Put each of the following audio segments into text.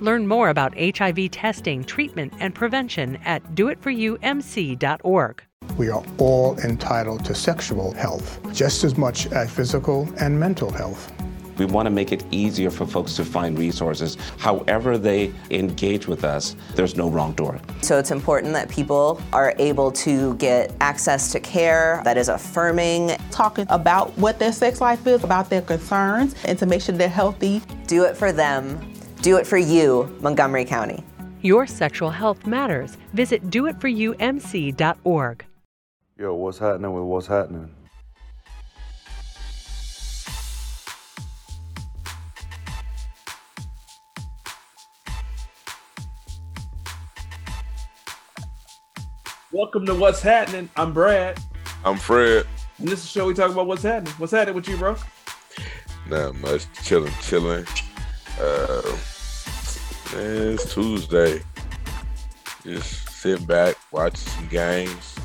Learn more about HIV testing, treatment, and prevention at doitforyoumc.org. We are all entitled to sexual health, just as much as physical and mental health. We want to make it easier for folks to find resources. However, they engage with us, there's no wrong door. So it's important that people are able to get access to care that is affirming. Talking about what their sex life is, about their concerns, and to make sure they're healthy. Do it for them. Do it for you, Montgomery County. Your sexual health matters. Visit doitforyoumc.org. Yo, what's happening with what's happening? Welcome to What's Happening. I'm Brad. I'm Fred. And this is a show we talk about what's happening. What's happening with you, bro? Not much. Chilling, chilling. Uh, man, it's Tuesday. Just sit back, watching some games.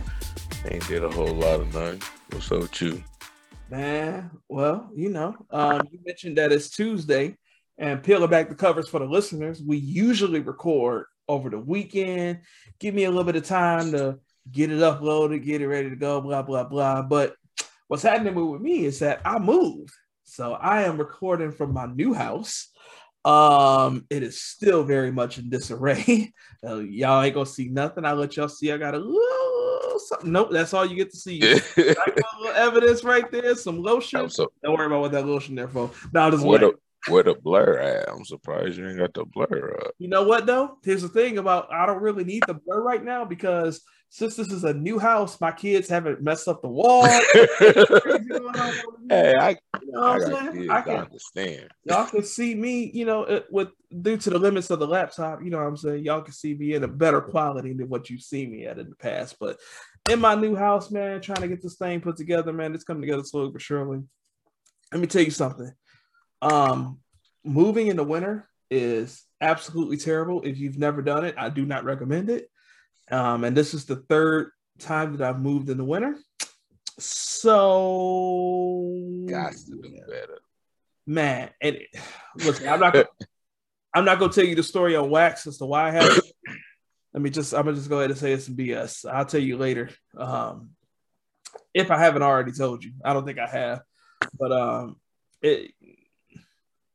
Ain't did a whole lot of nothing. What's up with you? Man, well, you know, um, you mentioned that it's Tuesday, and peeling back the covers for the listeners, we usually record over the weekend. Give me a little bit of time to get it uploaded, get it ready to go, blah, blah, blah. But what's happening with me is that I moved. So I am recording from my new house. Um, it is still very much in disarray. uh, y'all ain't gonna see nothing. I let y'all see. I got a little something. Nope, that's all you get to see. I got a little evidence right there. Some lotion. So, Don't worry about what that lotion there for. No, just where wait. Where the blur at? I'm surprised you ain't got the blur up. You know what though? Here's the thing about I don't really need the blur right now because since this is a new house, my kids haven't messed up the wall. Hey, I, You know I got saying? kids. I I, can understand. y'all can see me, you know, with due to the limits of the laptop, you know what I'm saying? Y'all can see me in a better quality than what you've seen me at in the past. But in my new house, man, trying to get this thing put together, man, it's coming together slowly but surely. Let me tell you something. Um, moving in the winter is absolutely terrible. If you've never done it, I do not recommend it. Um, and this is the third time that I've moved in the winter. So Got to do better. man, and listen, I'm not gonna, I'm not gonna tell you the story on wax as to why I have it. Let me just I'm gonna just go ahead and say it's some BS. I'll tell you later. Um if I haven't already told you. I don't think I have. But um it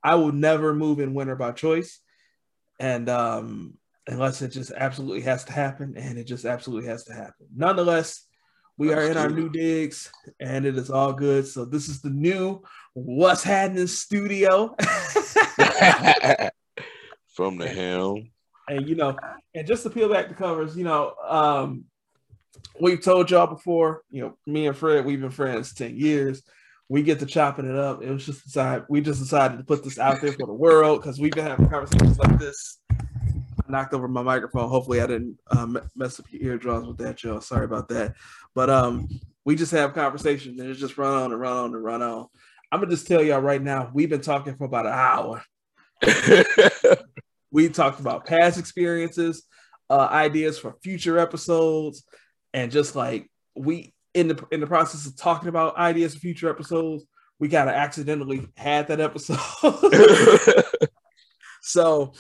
I will never move in winter by choice. And um unless it just absolutely has to happen, and it just absolutely has to happen. Nonetheless, we are in our new digs and it is all good. So this is the new What's Happening studio. From the helm. and you know, and just to peel back the covers, you know, um, we've told y'all before, you know, me and Fred, we've been friends 10 years. We get to chopping it up. It was just decide we just decided to put this out there for the world because we've been having conversations like this. I knocked over my microphone. Hopefully, I didn't um, mess up your eardrums with that, y'all. Sorry about that. But um, we just have conversations and it's just run on and run on and run on. I'm gonna just tell y'all right now, we've been talking for about an hour. we talked about past experiences, uh, ideas for future episodes, and just like we in the in the process of talking about ideas for future episodes, we kind of accidentally had that episode. so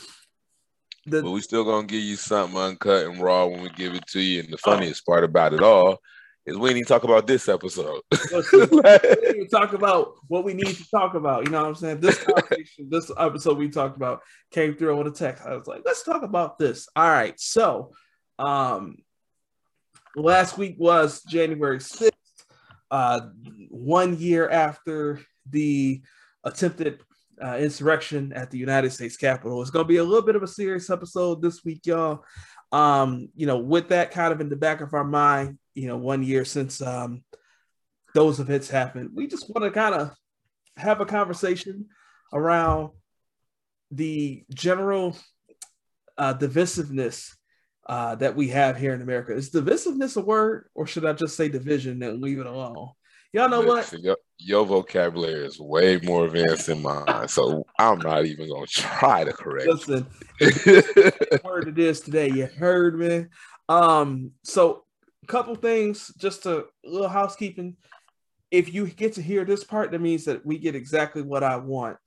the but we still gonna give you something uncut and raw when we give it to you. And the funniest part about it all is we didn't even talk about this episode. we didn't even talk about what we need to talk about. You know what I'm saying? This conversation, this episode we talked about came through on a text. I was like, let's talk about this. All right. So um last week was January 6th, uh one year after the attempted uh, insurrection at the United States Capitol. It's going to be a little bit of a serious episode this week, y'all. Um, you know, with that kind of in the back of our mind, you know, one year since um, those events happened, we just want to kind of have a conversation around the general uh, divisiveness uh, that we have here in America. Is divisiveness a word, or should I just say division and leave it alone? Y'all know what? Your, your vocabulary is way more advanced than mine, so I'm not even gonna try to correct. Listen, word it is today. You heard me. Um, so a couple things, just a little housekeeping. If you get to hear this part, that means that we get exactly what I want.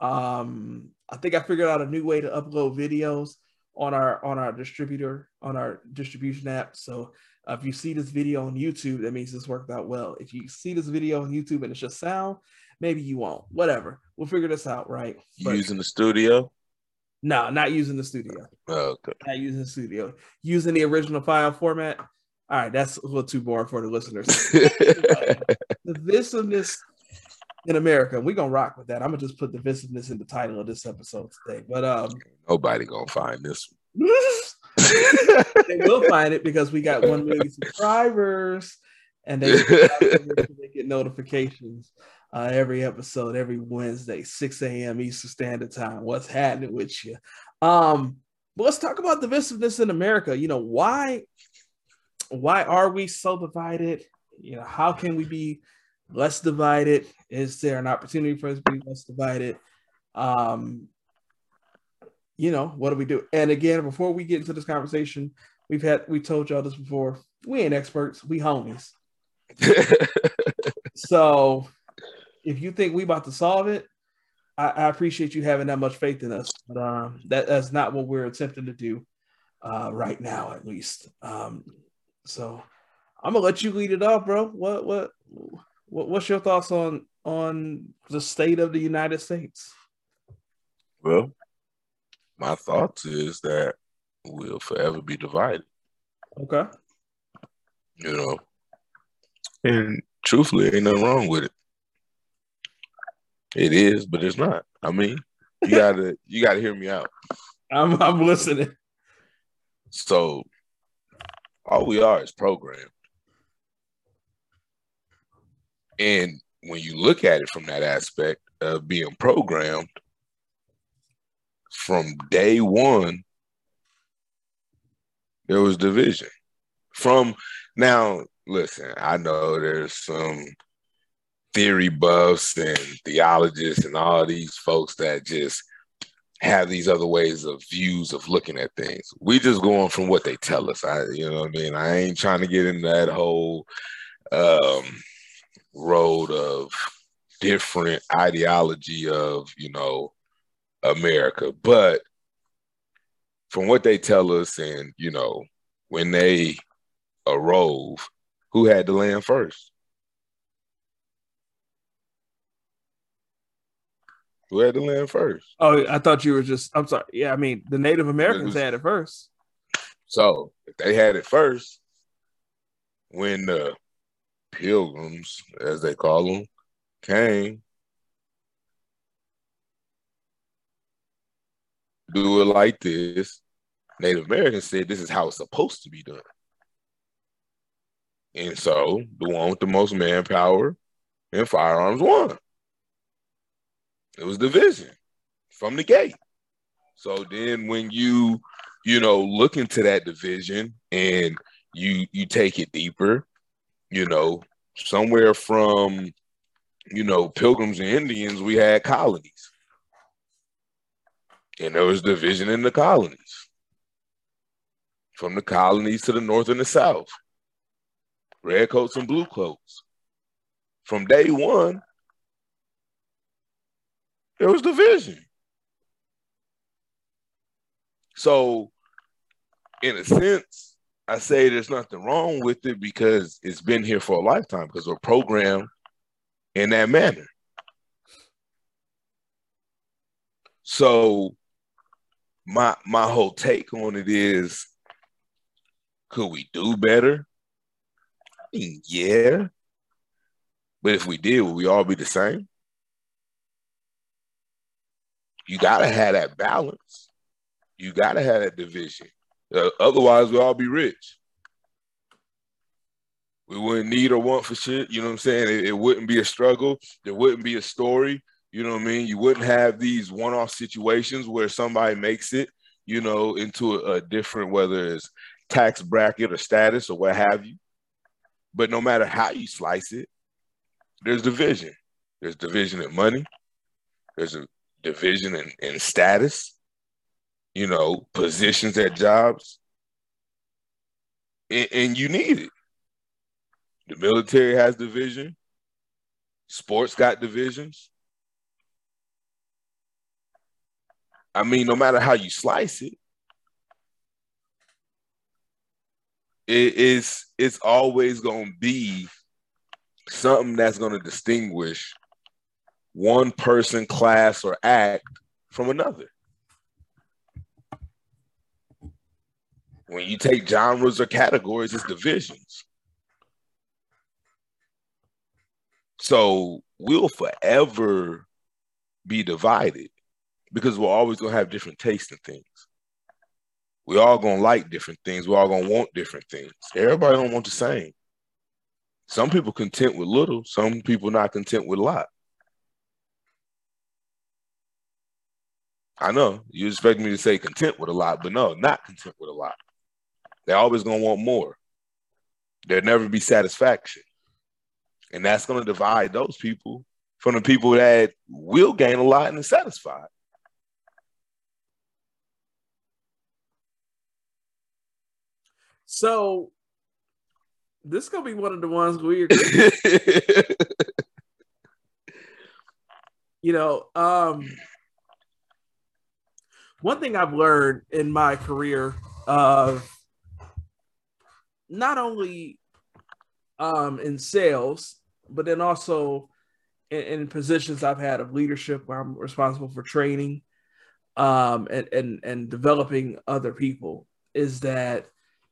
Um, I think I figured out a new way to upload videos on our on our distributor on our distribution app. So uh, if you see this video on YouTube, that means this worked out well. If you see this video on YouTube and it's just sound, maybe you won't. Whatever, we'll figure this out, right? But, using the studio? No, not using the studio. Oh, okay. Not using the studio. Using the original file format. All right, that's a little too boring for the listeners. divisiveness in America. We're gonna rock with that. I'm gonna just put divisiveness in the title of this episode today. But um nobody gonna find this they will find it because we got one million subscribers and they, they get notifications uh, every episode every Wednesday, 6 a.m. Eastern Standard Time. What's happening with you? Um, but let's talk about divisiveness in America. You know, why why are we so divided? You know, how can we be less divided? Is there an opportunity for us to be less divided? Um, you know, what do we do? And again, before we get into this conversation, we've had we told y'all this before. We ain't experts, we homies. so if you think we about to solve it, I, I, appreciate you having that much faith in us. But um, that, that's not what we're attempting to do uh, right now, at least. Um, so I'm gonna let you lead it off, bro. What what what what's your thoughts on on the state of the United States? Well, my thoughts is that we'll forever be divided. Okay. You know, and truthfully, ain't nothing wrong with it. It is, but it's not. I mean, you gotta you gotta hear me out. I'm I'm listening. So all we are is programmed. And when you look at it from that aspect of being programmed, from day one, there was division. From now, listen, I know there's some theory buffs and theologists and all these folks that just have these other ways of views of looking at things. We just going from what they tell us. I, you know what I mean? I ain't trying to get into that whole um, road of different ideology of, you know, America. But from what they tell us, and you know, when they arose, who had the land first? Who had the land first? Oh, I thought you were just. I'm sorry. Yeah, I mean, the Native Americans had it first. So if they had it first, when the pilgrims, as they call them, came, do it like this. Native Americans said this is how it's supposed to be done. And so the one with the most manpower and firearms won. It was division from the gate. So then when you, you know, look into that division and you you take it deeper, you know, somewhere from, you know, pilgrims and Indians, we had colonies. And there was division in the colonies. From the colonies to the north and the south. Red coats and blue coats. From day one, there was division. So, in a sense, I say there's nothing wrong with it because it's been here for a lifetime because we're programmed in that manner. So, my my whole take on it is could we do better? I mean, yeah. But if we did, would we all be the same? You gotta have that balance. You gotta have that division. Uh, otherwise, we'll all be rich. We wouldn't need or want for shit. You know what I'm saying? It, it wouldn't be a struggle. There wouldn't be a story. You know what I mean? You wouldn't have these one-off situations where somebody makes it, you know, into a, a different, whether it's tax bracket or status or what have you. But no matter how you slice it, there's division. There's division in money. There's a division in, in status, you know, positions at jobs. And, and you need it. The military has division. Sports got divisions. I mean, no matter how you slice it, it is it's always going to be something that's going to distinguish one person, class, or act from another. When you take genres or categories, it's divisions. So we'll forever be divided because we're always gonna have different tastes in things. We all gonna like different things. We all gonna want different things. Everybody don't want the same. Some people content with little. Some people not content with a lot. I know you expect me to say content with a lot, but no, not content with a lot. They're always gonna want more. There'll never be satisfaction, and that's gonna divide those people from the people that will gain a lot and are satisfied. So this is gonna be one of the ones we you know, um one thing I've learned in my career of not only um in sales, but then also in, in positions I've had of leadership where I'm responsible for training um and and, and developing other people is that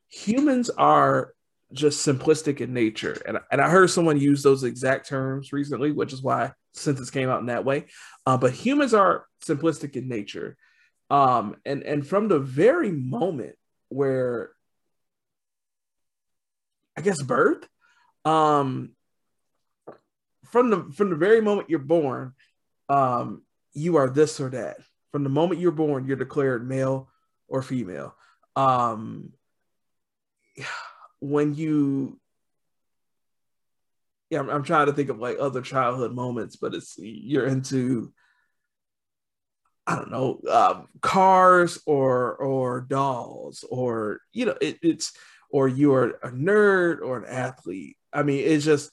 humans are just simplistic in nature. And, and I heard someone use those exact terms recently, which is why sentence came out in that way. Uh, but humans are simplistic in nature. Um, and, and from the very moment where I guess birth, um, from the from the very moment you're born, um, you are this or that. From the moment you're born, you're declared male or female. Um, when you yeah, I'm, I'm, trying to think of like other childhood moments, but it's you're into I don't know um, cars or or dolls or you know it, it's or you're a nerd or an athlete. I mean, it's just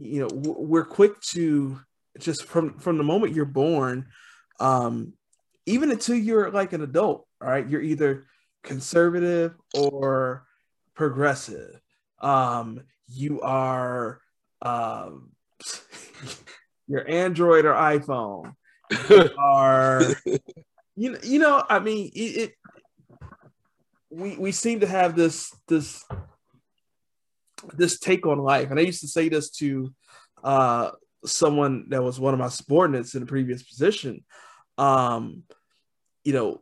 you know we're quick to just from from the moment you're born, um, even until you're like an adult. All right, you're either conservative or progressive. Um, you are um, your Android or iPhone. You are you know, you know, I mean, it, it we we seem to have this this this take on life, and I used to say this to uh, someone that was one of my subordinates in a previous position. Um, you know,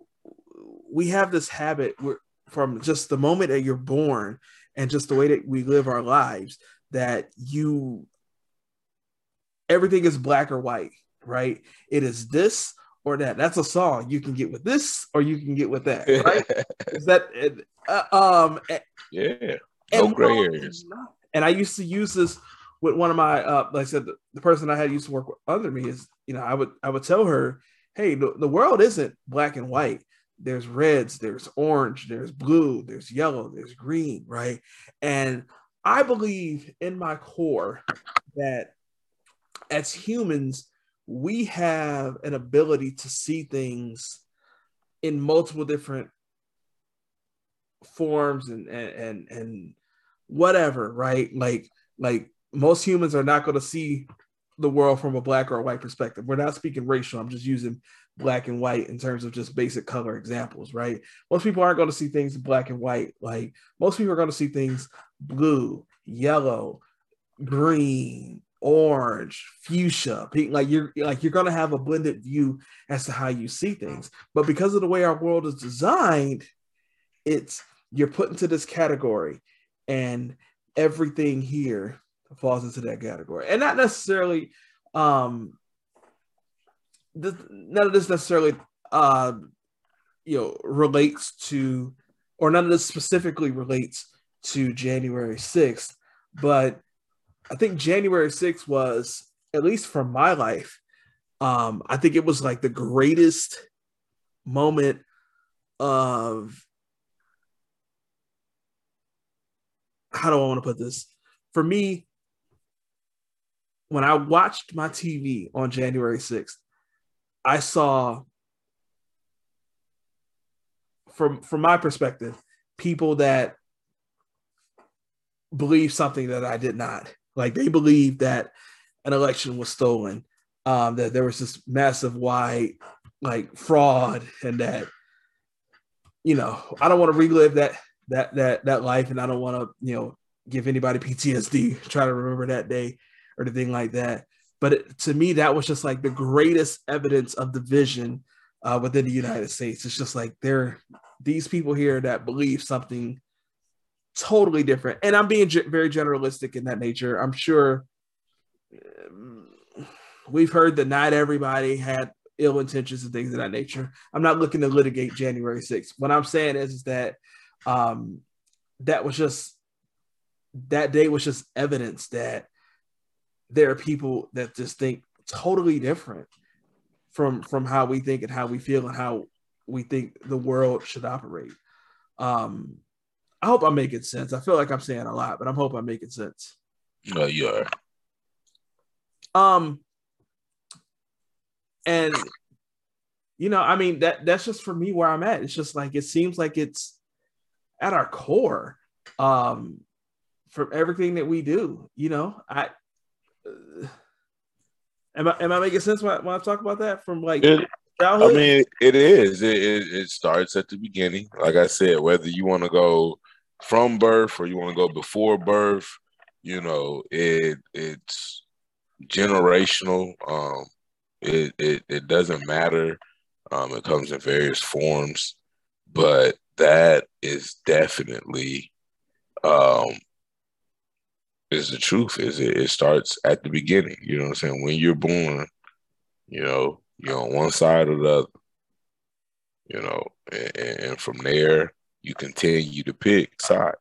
we have this habit where from just the moment that you're born and just the way that we live our lives that you everything is black or white right it is this or that. That's a song. You can get with this or you can get with that right? Is that uh, um yeah no gray areas. and i used to use this with one of my uh like i said the, the person i had used to work with under me is you know i would i would tell her hey the, the world isn't black and white. There's reds, there's orange, there's blue, there's yellow, there's green, right? And I believe in my core that as humans, we have an ability to see things in multiple different forms and and and, whatever, right? Like like most humans are not going to see the world from a black or a white perspective. We're not speaking racial. I'm just using black and white in terms of just basic color examples, right? Most people aren't going to see things black and white. Like most people are going to see things blue, yellow, green, orange, fuchsia, pink. Like you're like you're to have a blended view as to how you see things. But because of the way our world is designed, it's you're put into this category, and everything here falls into that category, and not necessarily um this, none of this necessarily uh, you know relates to or none of this specifically relates to January 6th, but I think January 6th was, at least for my life, um, I think it was like the greatest moment of how do I want to put this? For me, when I watched my TV on January 6th, I saw from from my perspective, people that believe something that I did not. Like they believed that an election was stolen, um, that there was this massive wide like fraud, and that you know I don't want to relive that that that that life, and I don't want to you know give anybody PTSD try to remember that day or anything like that. But it, to me, that was just like the greatest evidence of division uh, within the United States. It's just like there, these people here that believe something totally different. And I'm being ge- very generalistic in that nature. I'm sure um, we've heard that not everybody had ill intentions and things of that nature. I'm not looking to litigate January 6th. What I'm saying is, is that um, that was just that day was just evidence that there are people that just think totally different from from how we think and how we feel and how we think the world should operate. Um, I hope I'm making sense. I feel like I'm saying a lot, but I'm hoping I'm making sense. No, you are. Um, and you know, I mean that that's just for me where I'm at. It's just like it seems like it's at our core, um, from everything that we do. You know, I. Uh, am I am I making sense when I, when I talk about that from like It- childhood? I mean, it is. It, it, it starts at the beginning. Like I said, whether you want to go from birth or you want to go before birth, you know, it it's generational. Um, it it, it doesn't matter. Um, it comes in various forms, but that is definitely um is the truth. Is it, it starts at the beginning. You know what I'm saying? When you're born, you know, you're on one side or the other. You know, and, and from there you continue to pick sides.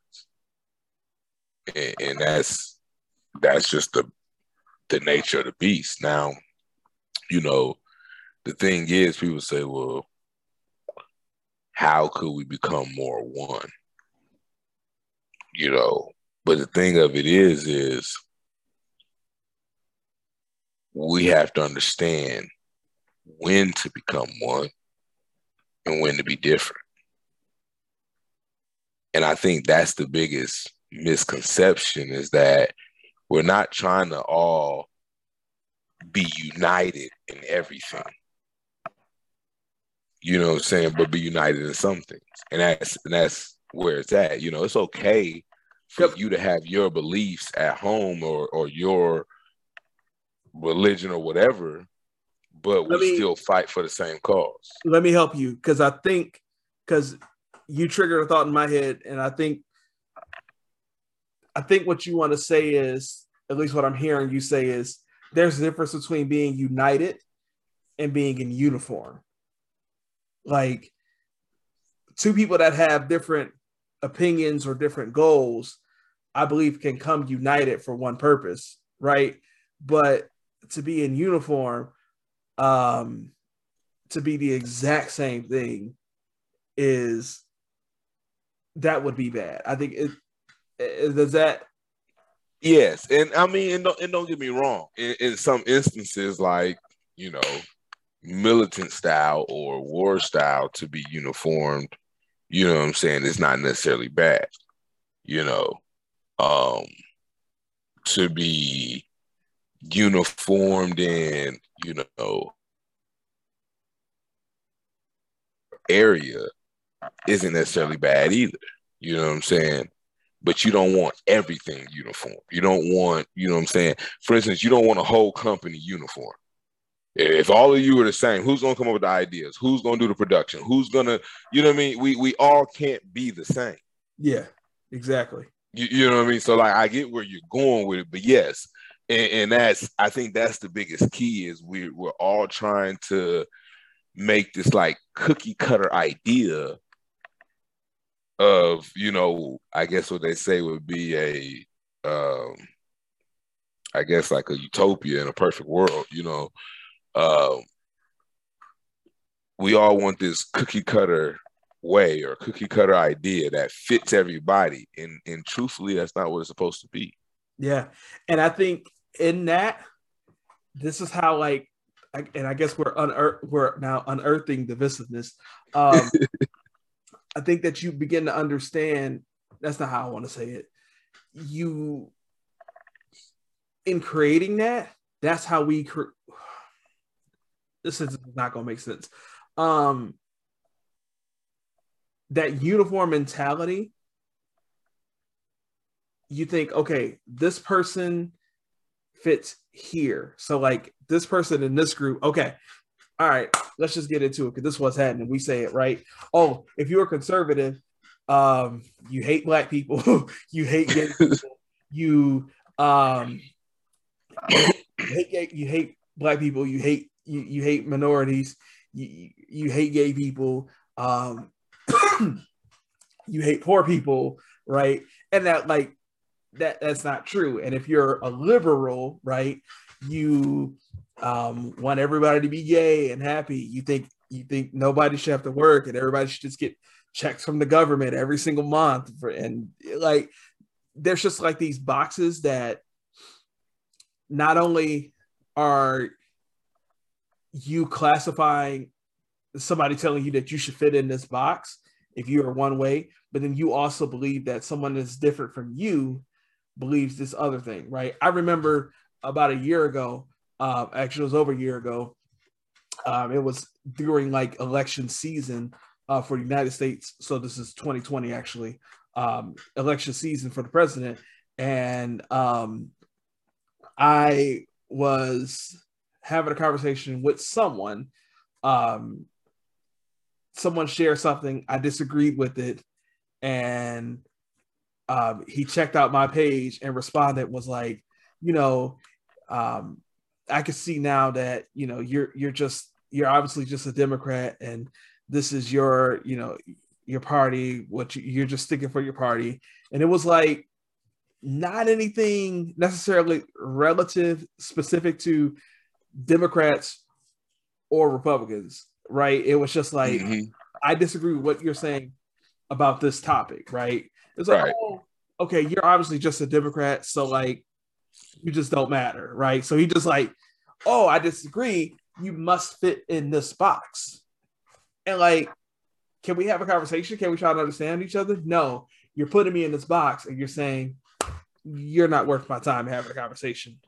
And, and that's that's just the the nature of the beast. Now, you know, the thing is people say, well, how could we become more one? You know, but the thing of it is, is we have to understand when to become one and when to be different. And I think that's the biggest misconception is that we're not trying to all be united in everything. You know what I'm saying? But be united in some things. And that's and that's where it's at. You know, it's okay for you to have your beliefs at home or or your religion or whatever, but we me- still fight for the same cause. let me help you because I think because you triggered a thought in my head, and I think I think what you want to say is at least what I'm hearing you say is there's a difference between being united and being in uniform. Like two people that have different opinions or different goals, I believe can come united for one purpose, right? But to be in uniform, um, to be the exact same thing is that would be bad. I think it, it does that Yes, and I mean, and don't, and don't get me wrong. In, in some instances, like you know, militant style or war style to be uniformed, you know what I'm saying, is not necessarily bad. You know, um, to be uniformed in, you know, area isn't necessarily bad either. You know what I'm saying? But you don't want everything uniform. You don't want, you know what I'm saying? For instance, you don't want a whole company uniform. If all of you are the same, who's gonna come up with the ideas? Who's gonna do the production? Who's gonna, you know what I mean? We we all can't be the same. yeah, exactly. You, you know what I mean? So like I get where you're going with it, but yes, and, and that's I think that's the biggest key is we we're all trying to make this like cookie cutter idea of you know, I guess what they say would be a, um, I guess like a utopia in a perfect world. You know, um, we all want this cookie cutter way or cookie cutter idea that fits everybody, and and truthfully, that's not what it's supposed to be. Yeah, and I think in that, this is how like, and I guess we're unearth we're now unearthing divisiveness. Um, I think that you begin to understand. That's not how I want to say it. You, in creating that, that's how we. Cre- this is not going to make sense. Um, that uniform mentality. You think, okay, this person fits here. So, like this person in this group, okay, all right, let's just get into it because this is what's happening. We say it right. Oh, if you're a conservative, um, you hate black people, you hate gay people, you um, you hate you hate black people, you hate you, you hate minorities, you, you hate gay people, um, you hate poor people, right? And that like that that's not true. And if you're a liberal, right, you um, want everybody to be gay and happy. You think you think nobody should have to work and everybody should just get checks from the government every single month for, and like there's just like these boxes that not only are you classifying somebody telling you that you should fit in this box if you are one way, but then you also believe that someone that's different from you believes this other thing, right? I remember about a year ago, uh, actually, it was over a year ago. Um, it was during like election season uh, for the United States. So this is 2020, actually, um, election season for the president. And um, I was having a conversation with someone. Um, someone shared something. I disagreed with it. And um, he checked out my page and responded, was like, you know, um, I can see now that you know you're you're just you're obviously just a Democrat, and this is your you know your party. What you, you're just sticking for your party, and it was like not anything necessarily relative specific to Democrats or Republicans, right? It was just like mm-hmm. I disagree with what you're saying about this topic, right? It's like, right. oh, okay, you're obviously just a Democrat, so like you just don't matter, right? So he just like, oh, I disagree. You must fit in this box. And like, can we have a conversation? Can we try to understand each other? No, you're putting me in this box and you're saying you're not worth my time having a conversation.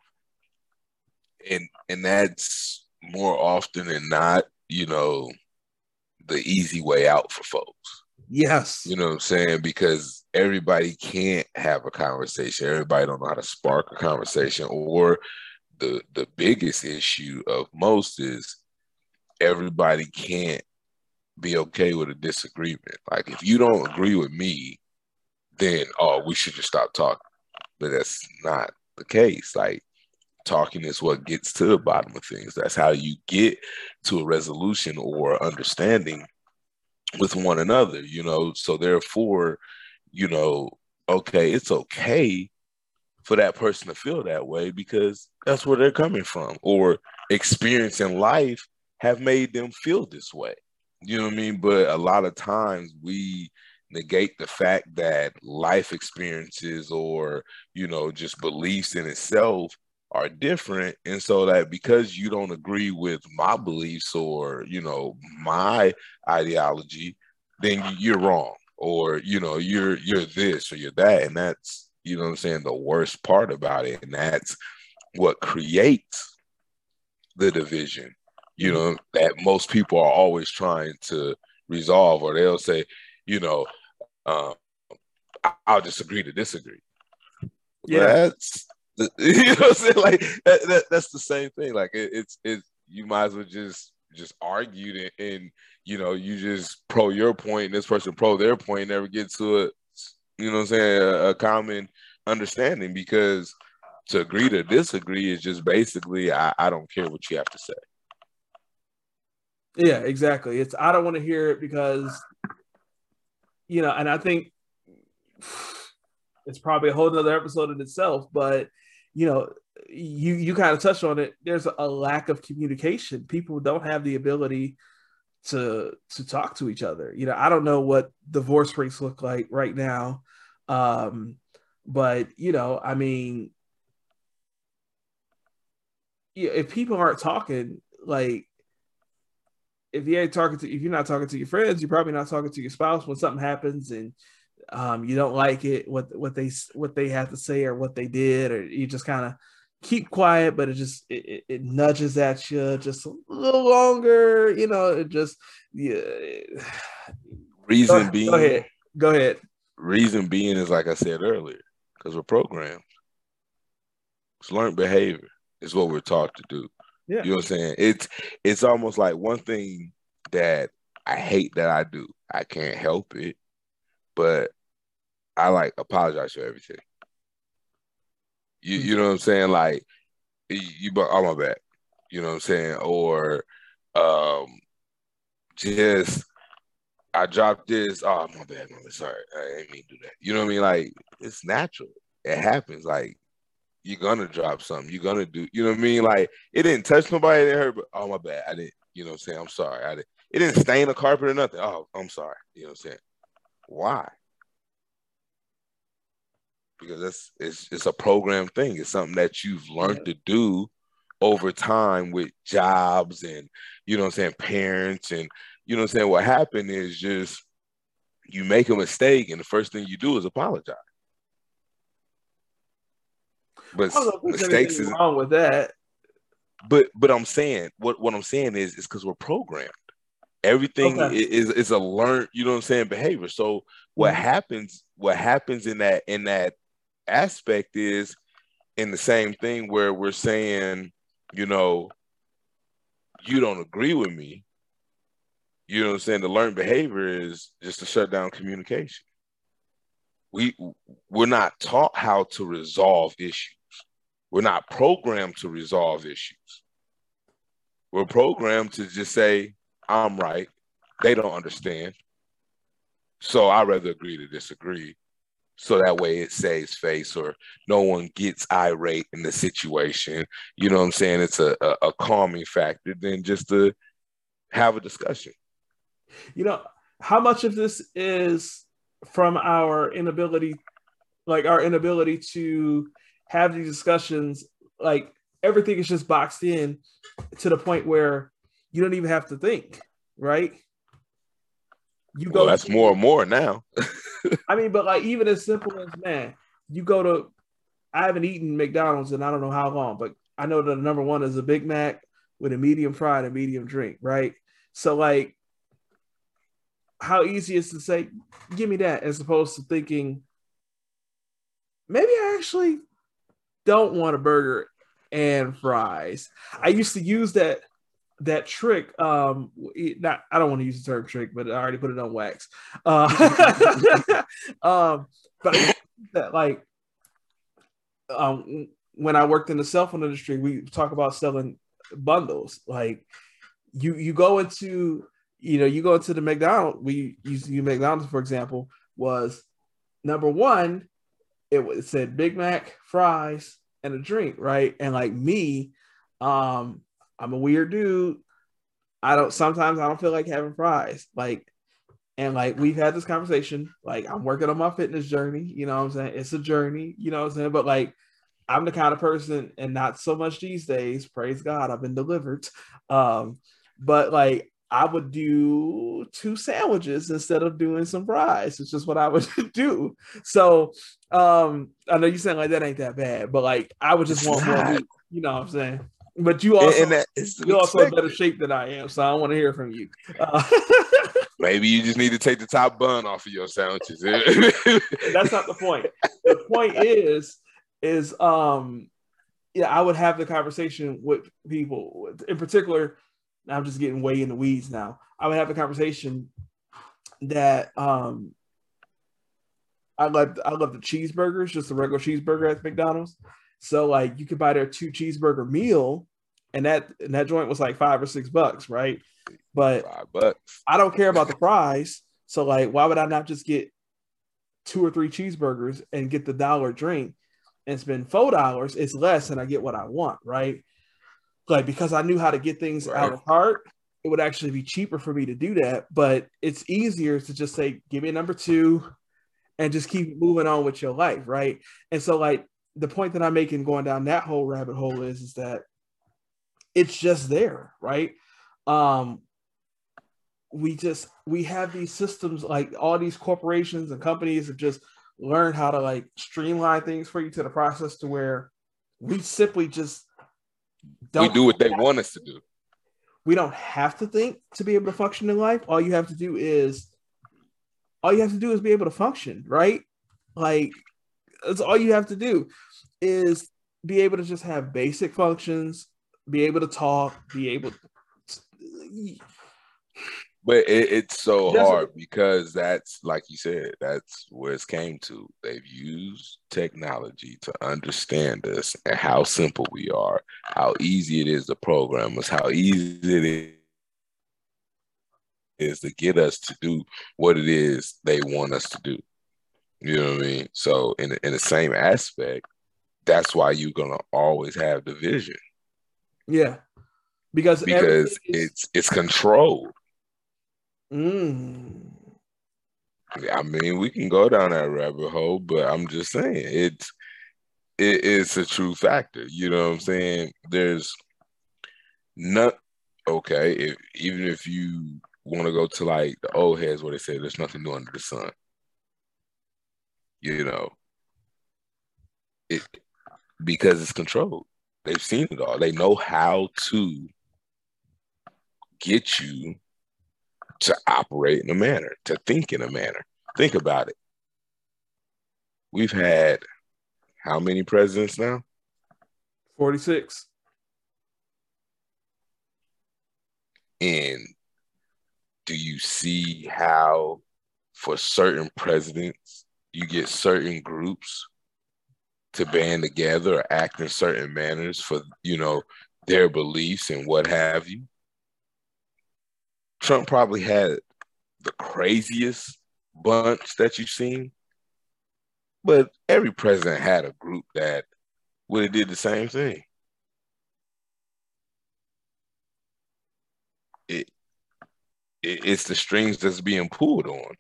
And and that's more often than not, you know, the easy way out for folks. Yes. You know what I'm saying? Because everybody can't have a conversation. Everybody don't know how to spark a conversation. Or the the biggest issue of most is everybody can't be okay with a disagreement. Like if you don't agree with me, then oh, we should just stop talking. But that's not the case. Like talking is what gets to the bottom of things. That's how you get to a resolution or understanding with one another, you know. So therefore, you know, okay, it's okay for that person to feel that way because that's where they're coming from or experience in life have made them feel this way. You know what I mean? But a lot of times we negate the fact that life experiences or, you know, just beliefs in itself are different. And so that because you don't agree with my beliefs or you know my ideology then you're wrong or you know you're you're this or you're that. And that's you know what i'm saying the worst part about it. And that's what creates the division. You know that most people are always trying to resolve or they'll say you know um, i'll disagree to disagree. Yeah. That's you know what I'm saying? Like that, that, that's the same thing. Like it, it's it. You might as well just just argue and, and you know you just pro your point and this person pro their point never get to a you know what I'm saying a, a common understanding because to agree to disagree is just basically I, I don't care what you have to say. Yeah, exactly. It's I don't want to hear it because you know, and I think it's probably a whole nother episode in itself, but you know, you you kind of touched on it. There's a lack of communication. People don't have the ability to to talk to each other. You know, I don't know what divorce rates look like right now. Um, but you know, I mean, if people aren't talking, like if you ain't talking to if you're not talking to your friends, you're probably not talking to your spouse when something happens and um, you don't like it what what they what they have to say or what they did or you just kind of keep quiet but it just it, it, nudges at you just a little longer you know it just yeah reason go, being go ahead go ahead reason being is like i said earlier because we're programmed it's learned behavior is what we're taught to do yeah. You know what I'm saying? It's it's almost like one thing that I hate that I do. I can't help it, but I like apologize for everything. You you know what I'm saying? Like you, you oh my bad. You know what I'm saying? Or um just I dropped this. Oh my bad, my bad. Sorry, I didn't mean to do that. You know what I mean? Like it's natural. It happens. Like you're gonna drop something. You're gonna do, you know what I mean? Like it didn't touch nobody, it hurt, but oh my bad. I didn't, you know what I'm saying? I'm sorry. I didn't it didn't stain the carpet or nothing. Oh, I'm sorry. You know what I'm saying? Why? Because that's it's it's a program thing. It's something that you've learned to do over time with jobs and you know what I'm saying, parents and you know what I'm saying. What happened is just you make a mistake and the first thing you do is apologize. But mistakes is wrong with that. But but I'm saying what what I'm saying is is because we're programmed. Everything okay. is is a learned, you know what I'm saying, behavior. So what mm-hmm. happens, what happens in that in that aspect is in the same thing where we're saying, you know, you don't agree with me. You know I'm saying? The learned behavior is just to shut down communication. We we're not taught how to resolve issues. We're not programmed to resolve issues. We're programmed to just say, I'm right. They don't understand. So I rather agree to disagree. So that way it saves face or no one gets irate in the situation. You know what I'm saying? It's a, a, a calming factor than just to have a discussion. You know, how much of this is from our inability, like our inability to have these discussions like everything is just boxed in to the point where you don't even have to think, right? You oh, go. Well, that's to, more and more now. I mean, but like even as simple as man, you go to. I haven't eaten McDonald's in I don't know how long, but I know that the number one is a Big Mac with a medium fry and a medium drink, right? So like, how easy is to say, "Give me that," as opposed to thinking, maybe I actually don't want a burger and fries. I used to use that that trick. Um, not I don't want to use the term trick, but I already put it on wax. Uh, um, but that like um when I worked in the cell phone industry, we talk about selling bundles. Like you you go into you know you go into the McDonald's. We use you McDonald's for example was number one. It, it said Big Mac, fries, and a drink, right? And like me, um, I'm a weird dude. I don't sometimes I don't feel like having fries. Like, and like we've had this conversation. Like, I'm working on my fitness journey, you know what I'm saying? It's a journey, you know what I'm saying? But like I'm the kind of person, and not so much these days, praise God, I've been delivered. Um, but like I would do two sandwiches instead of doing some fries. It's just what I would do. So um, I know you're saying like that ain't that bad, but like I would just want more meat. You know what I'm saying? But you also and, you also in better shape than I am, so I want to hear from you. Uh, Maybe you just need to take the top bun off of your sandwiches. That's not the point. The point is, is um, yeah, I would have the conversation with people, in particular I'm just getting way in the weeds now. I would have a conversation that um I love I love the cheeseburgers, just the regular cheeseburger at McDonald's. So like you could buy their two cheeseburger meal and that and that joint was like five or six bucks, right? But five bucks. I don't care about the fries. So like, why would I not just get two or three cheeseburgers and get the dollar drink and spend four dollars? It's less and I get what I want, right? Like because I knew how to get things Right. out of heart, it would actually be cheaper for me to do that. But it's easier to just say, give me a number two and just keep moving on with your life, right? And so like the point that I'm making going down that whole rabbit hole is is that it's just there, right? Um we just we have these systems like all these corporations and companies have just learned how to like streamline things for you to the process to where we simply just we do what they want us to do. we don't have to think to be able to function in life. All you have to do is all you have to do is be able to function, right? Like that's all you have to do is be able to just have basic functions, be able to talk, be able But it, it's so That's- hard because that's like you said, that's where it's came to. They've used technology to understand us and how simple we are, how easy it is to program us, how easy it is is to get us to do what it is they want us to do. You know what I mean? So in in the same aspect, that's why you're gonna always have division yeah. Because because is- it's it's controlled. Mm. I mean, we can go down that rabbit hole, but I'm just saying it's it, it's a true factor. You know what I'm saying? There's not okay. If even if you want to go to like the old heads where they say there's nothing new under the sun, you know, it because it's controlled. They've seen it all. They know how to get you to operate in a manner, to think in a manner. Think about it. We've had how many presidents now? 46. And do you see how, for certain presidents, you get certain groups to band together or act in certain manners for, you know, their beliefs and what have you? Trump probably had the craziest bunch that you've seen, but every president had a group that would have did the same thing. It, it it's the strings that's being pulled on.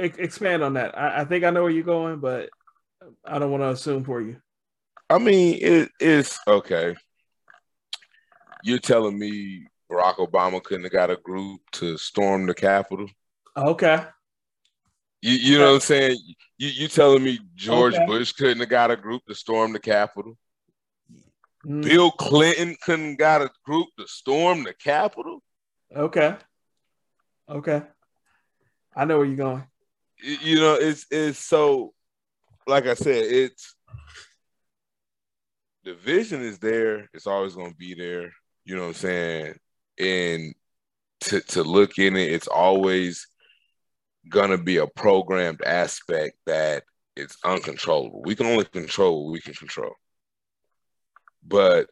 Expand on that. I, I think I know where you're going, but I don't want to assume for you. I mean, it is okay. You're telling me Barack Obama couldn't have got a group to storm the Capitol? Okay. You, you know what I'm saying? You you telling me George Okay. Bush couldn't have got a group to storm the Capitol? Mm, Bill Clinton couldn't got a group to storm the Capitol? Okay. Okay. I know where you're going. You know, it's it's so like I said, it's the vision is there, it's always gonna be there, you know what I'm saying? And to to look in it, it's always gonna be a programmed aspect that it's uncontrollable. We can only control what we can control. But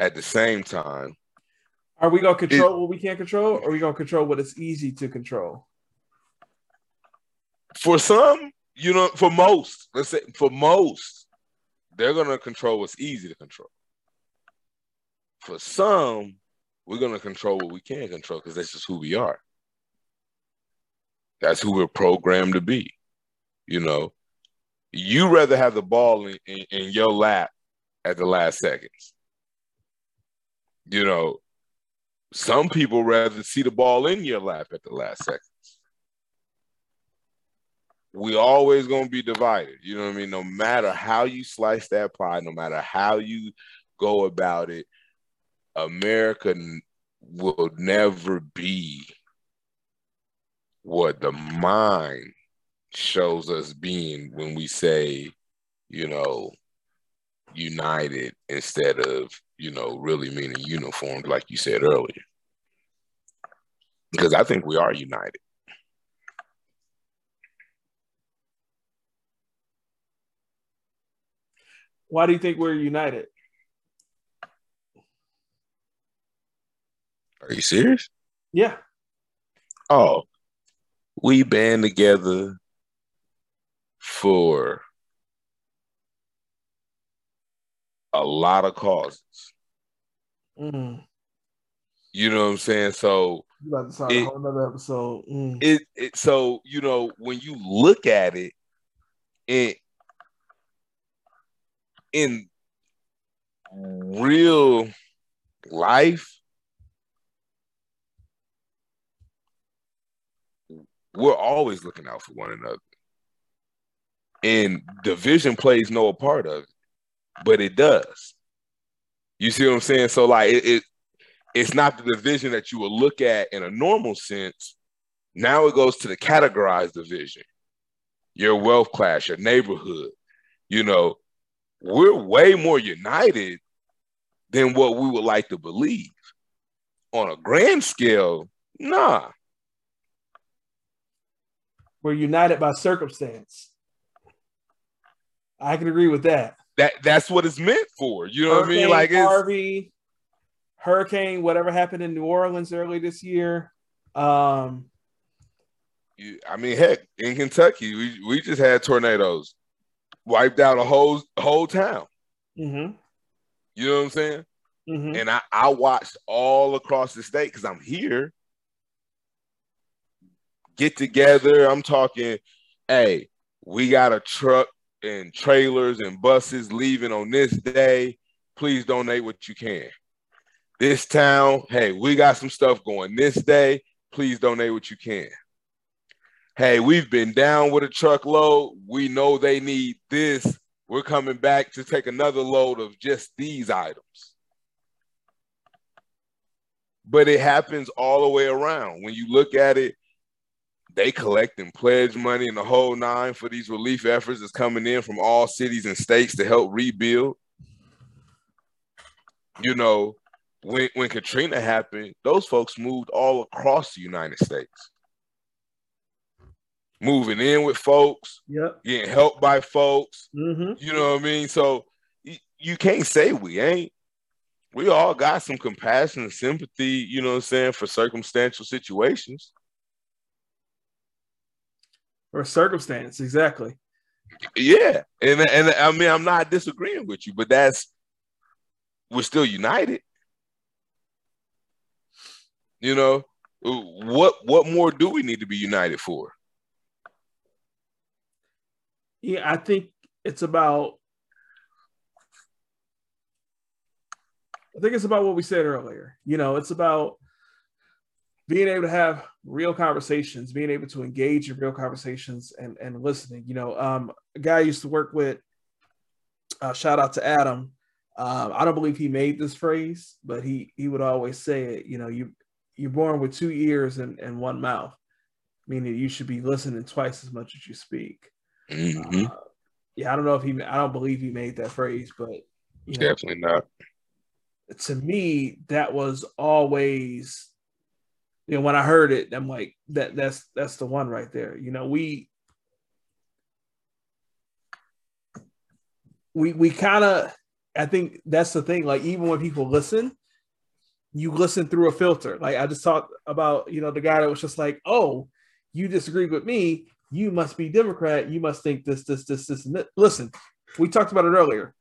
at the same time, Are we gonna control what we can't control, or are we gonna control what it's easy to control? For some, you know, for most, let's say for most, they're gonna control what's easy to control. For some, we're gonna control what we can control because that's just who we are. That's who we're programmed to be. You know, you rather have the ball in, in, in your lap at the last seconds. You know, some people rather see the ball in your lap at the last second we always gonna be divided. You know what I mean? No matter how you slice that pie, no matter how you go about it, America will never be what the mind shows us being when we say, you know, united instead of, you know, really meaning uniformed, like you said earlier. Because I think we are united. Why do you think we're united? Are you serious? Yeah. Oh, we band together for a lot of causes. Mm. You know what I'm saying? So You about to start It- a whole episode. Mm. it, it so you know when you look at it in in real life we're always looking out for one another. And division plays no part of it but it does. You see what i'm saying? So like it, it it's not the division that you would look at in a normal sense. Now it goes to the categorized division. Your wealth class your neighborhood you know we're way more united than what we would like to believe on a grand scale nah We're united by circumstance. I can agree with that. that that's what it's meant for you know what i mean Hurricane like it's Harvey, Hurricane, whatever happened in New Orleans early this year. Um, you- I mean, heck, in Kentucky, we, we just had tornadoes, wiped out a whole whole town. mhm, You know what I'm saying? mhm. And I, I watched all across the state because I'm here. Get together. I'm talking, hey, we got a truck and trailers and buses leaving on this day. Please donate what you can. This town, hey, we got some stuff going this day. Please donate what you can. Hey, we've been down with a truckload. We know they need this. We're coming back to take another load of just these items. But it happens all the way around. When you look at it, they collecting pledge money and the whole nine for these relief efforts that's coming in from all cities and states to help rebuild. You know, when when Katrina happened, those folks moved all across the United States. Moving in with folks, Yep. getting helped by folks, hmm you know what I mean? So y- you can't say we ain't. We all got some compassion and sympathy, you know what I'm saying, for circumstantial situations. Or circumstance, exactly. Yeah. And and I mean I'm not disagreeing with you, but that's we're still united. You know, what what more do we need to be united for? Yeah, I think it's about. I think it's about what we said earlier. You know, it's about being able to have real conversations, being able to engage in real conversations, and and listening. You know, um, a guy I used to work with. Uh, shout out to Adam. Um, I don't believe he made this phrase, but he he would always say it. You know, you you're born with two ears and, and one mouth, meaning you should be listening twice as much as you speak. Mhm. Uh, yeah, I don't know if he. I don't believe he made that phrase, but you know, Definitely not. to me, that was always. You know, when I heard it, I'm like, that that's that's the one right there. You know, we we we kind of. I think that's the thing. Like, even when people listen, you listen through a filter. Like I just talked about, you know, the guy that was just like, "Oh, you disagree with me. You must be Democrat. You must think this, this, this, this, and that." Listen, we talked about it earlier.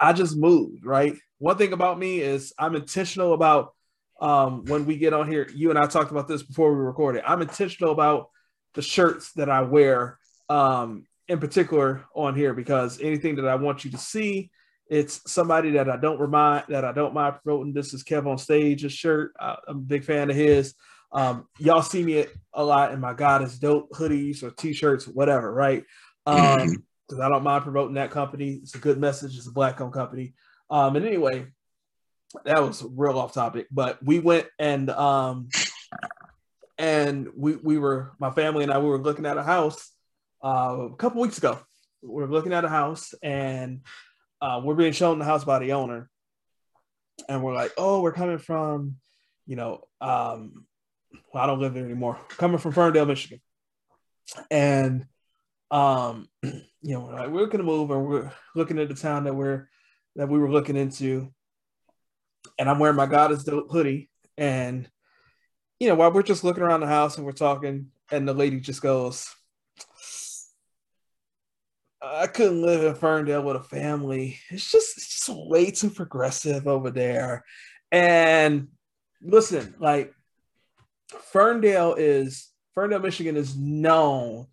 I just moved, right? One thing about me is I'm intentional about um, when we get on here. You and I talked about this before we recorded. I'm intentional about the shirts that I wear, um, in particular on here, because anything that I want you to see, it's somebody that I don't remind that I don't mind promoting. This is Kev on Stage's shirt. I, I'm a big fan of his. Um, y'all see me a lot in my God is dope hoodies or t-shirts, whatever, right? Um, because I don't mind promoting that company. It's a good message. It's a black owned company. Um, and anyway, that was real off topic, but we went and um and we we were my family and I we were looking at a house uh, a couple weeks ago. We are looking at a house and uh, we're being shown the house by the owner, and we're like, oh, we're coming from, you know, um, well, I don't live there anymore. Coming from Ferndale, Michigan, and um, you know, we're like, we're to move, and we're looking at the town that we're that we were looking into, and I'm wearing my God is hoodie, And you know, while we're just looking around the house and we're talking, and the lady just goes, I couldn't live in Ferndale with a family. It's just it's just way too progressive over there. And listen, like Ferndale is Ferndale, Michigan is known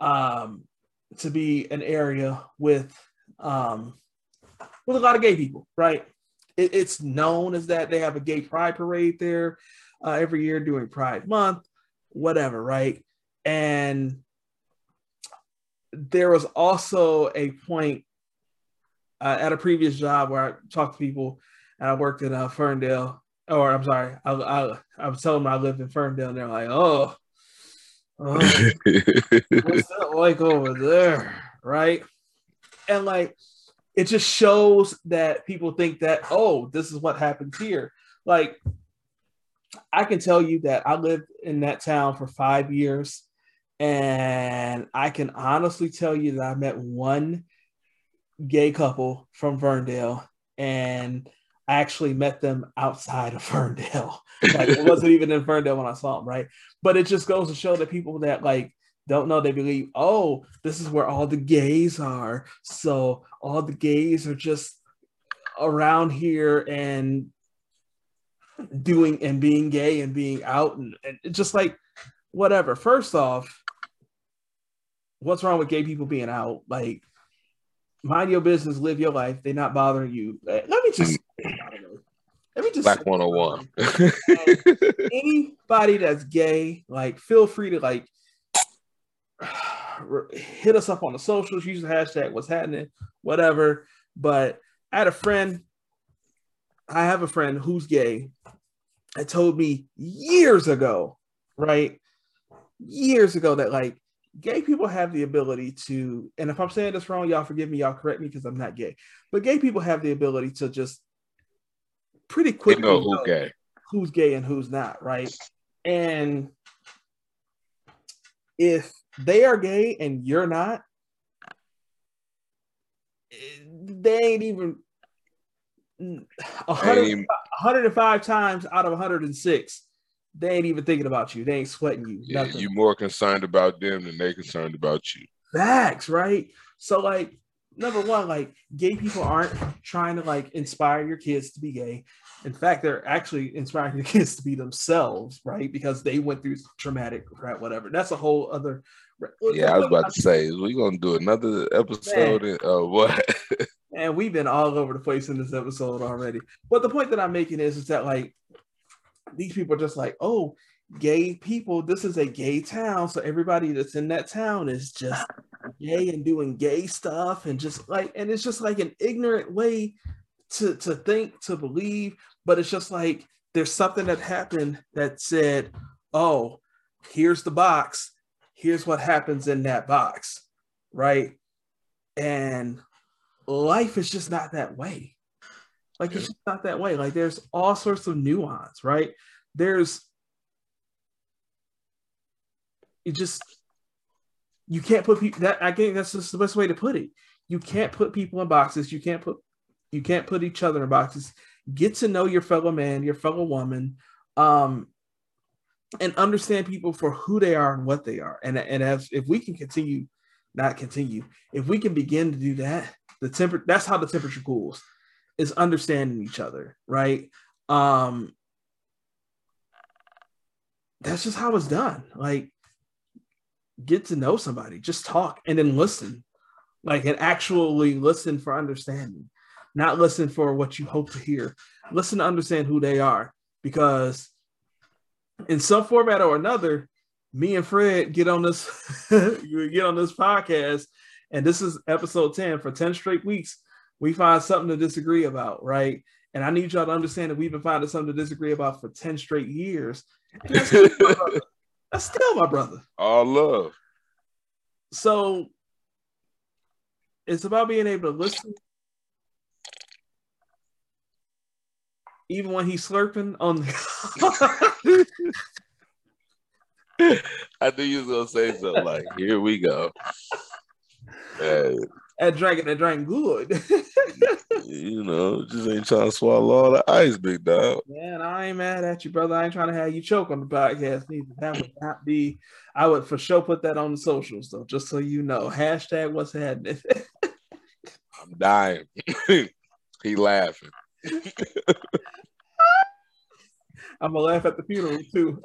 um, to be an area with um, with a lot of gay people, right? It, it's known as that they have a gay pride parade there uh, every year during Pride Month, whatever, right? And there was also a point uh, at a previous job where I talked to people and I worked in uh, Ferndale, or I'm sorry, I, I, I was telling them I lived in Ferndale and they're like, oh, oh what's that like over there? Right. And like, it just shows that people think that, oh, this is what happens here. Like, I can tell you that I lived in that town for five years, and I can honestly tell you that I met one gay couple from Ferndale, and I actually met them outside of Ferndale. Like it wasn't even in Ferndale when I saw them, right? But it just goes to show that people that like don't know they believe, oh, this is where all the gays are. So all the gays are just around here and doing and being gay and being out and, and just like whatever. First off, what's wrong with gay people being out? Like, mind your business, live your life. They're not bothering you. Let me just, let me just. Black 101. anybody that's gay, like, feel free to like hit us up on the socials. Use the hashtag what's happening, whatever. But I had a friend. I have a friend who's gay. That told me years ago, right? Years ago that like gay people have the ability to, and if I'm saying this wrong, y'all forgive me, y'all correct me because I'm not gay. But gay people have the ability to just pretty quickly know who's gay, who's gay and who's not, right? And if they are gay and you're not, they ain't even 100, 105 times out of 106 they ain't even thinking about you. They ain't sweating you. Yeah, you're more concerned about them than they concerned about you. Facts, right? So like number one, like gay people aren't trying to like inspire your kids to be gay. In fact, they're actually inspiring your kids to be themselves, right? Because they went through traumatic crap, whatever. That's a whole other. Yeah, I was about to say, we're gonna do another episode of uh, what? and we've been all over the place in this episode already. But the point that I'm making is, is that like these people are just like, oh, gay people, this is a gay town. So everybody that's in that town is just gay and doing gay stuff and just like, and it's just like an ignorant way to, to think, to believe. But it's just like there's something that happened that said, oh, here's the box. Here's what happens in that box. Right. And life is just not that way. Like it's just not that way. Like there's all sorts of nuance, right? There's you just you can't put people that I think that's just the best way to put it. You can't put people in boxes. You can't put you can't put each other in boxes. Get to know your fellow man, your fellow woman, um, and understand people for who they are and what they are. And and as if we can continue, not continue, if we can begin to do that, the temper that's how the temperature cools is understanding each other, right? Um that's just how it's done. Like get to know somebody, just talk and then listen. Like and actually listen for understanding, not listen for what you hope to hear. Listen to understand who they are because in some format or another, me and Fred get on this get on this podcast and this is episode 10 for 10 straight weeks we find something to disagree about, right? And I need y'all to understand that we've been finding something to disagree about for 10 straight years. That's still, my brother. All love. So it's about being able to listen. Even when he's slurping on the I knew you was gonna say something like, "Here we go." and drinking and drank good. you know, just ain't trying to swallow all the ice, big dog. Man, I ain't mad at you, brother. I ain't trying to have you choke on the podcast neither. That would not be. I would for sure put that on the socials though, just so you know. Hashtag what's happening. I'm dying. he laughing. I'm gonna laugh at the funeral too.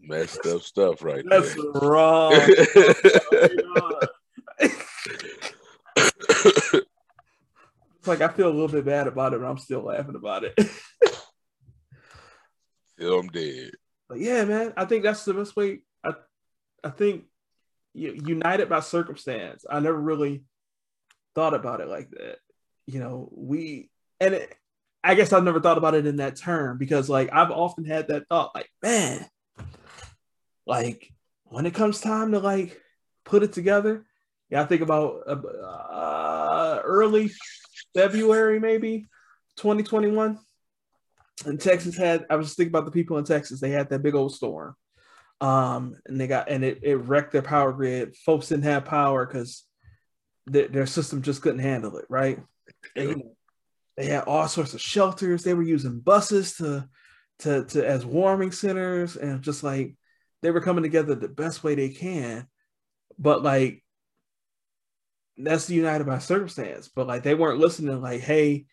Messed up stuff right That's there. wrong. It's like I feel a little bit bad about it, but I'm still laughing about it. Still I'm dead. But yeah, man, I think that's the best way. I, I think united by circumstance. I never really thought about it like that. You know, we and it, I guess I've never thought about it in that term because, like, I've often had that thought, like, man, like when it comes time to like put it together. Yeah, I think about uh, uh, early February, maybe 2021 and Texas had I was just thinking about the people in Texas. They had that big old storm. Um, and they got and it, it wrecked their power grid. Folks didn't have power because their, their system just couldn't handle it, right? Know, they had all sorts of shelters. They were using buses to to to as warming centers and just like they were coming together the best way they can. But like that's united by circumstance. But like they weren't listening, like, hey,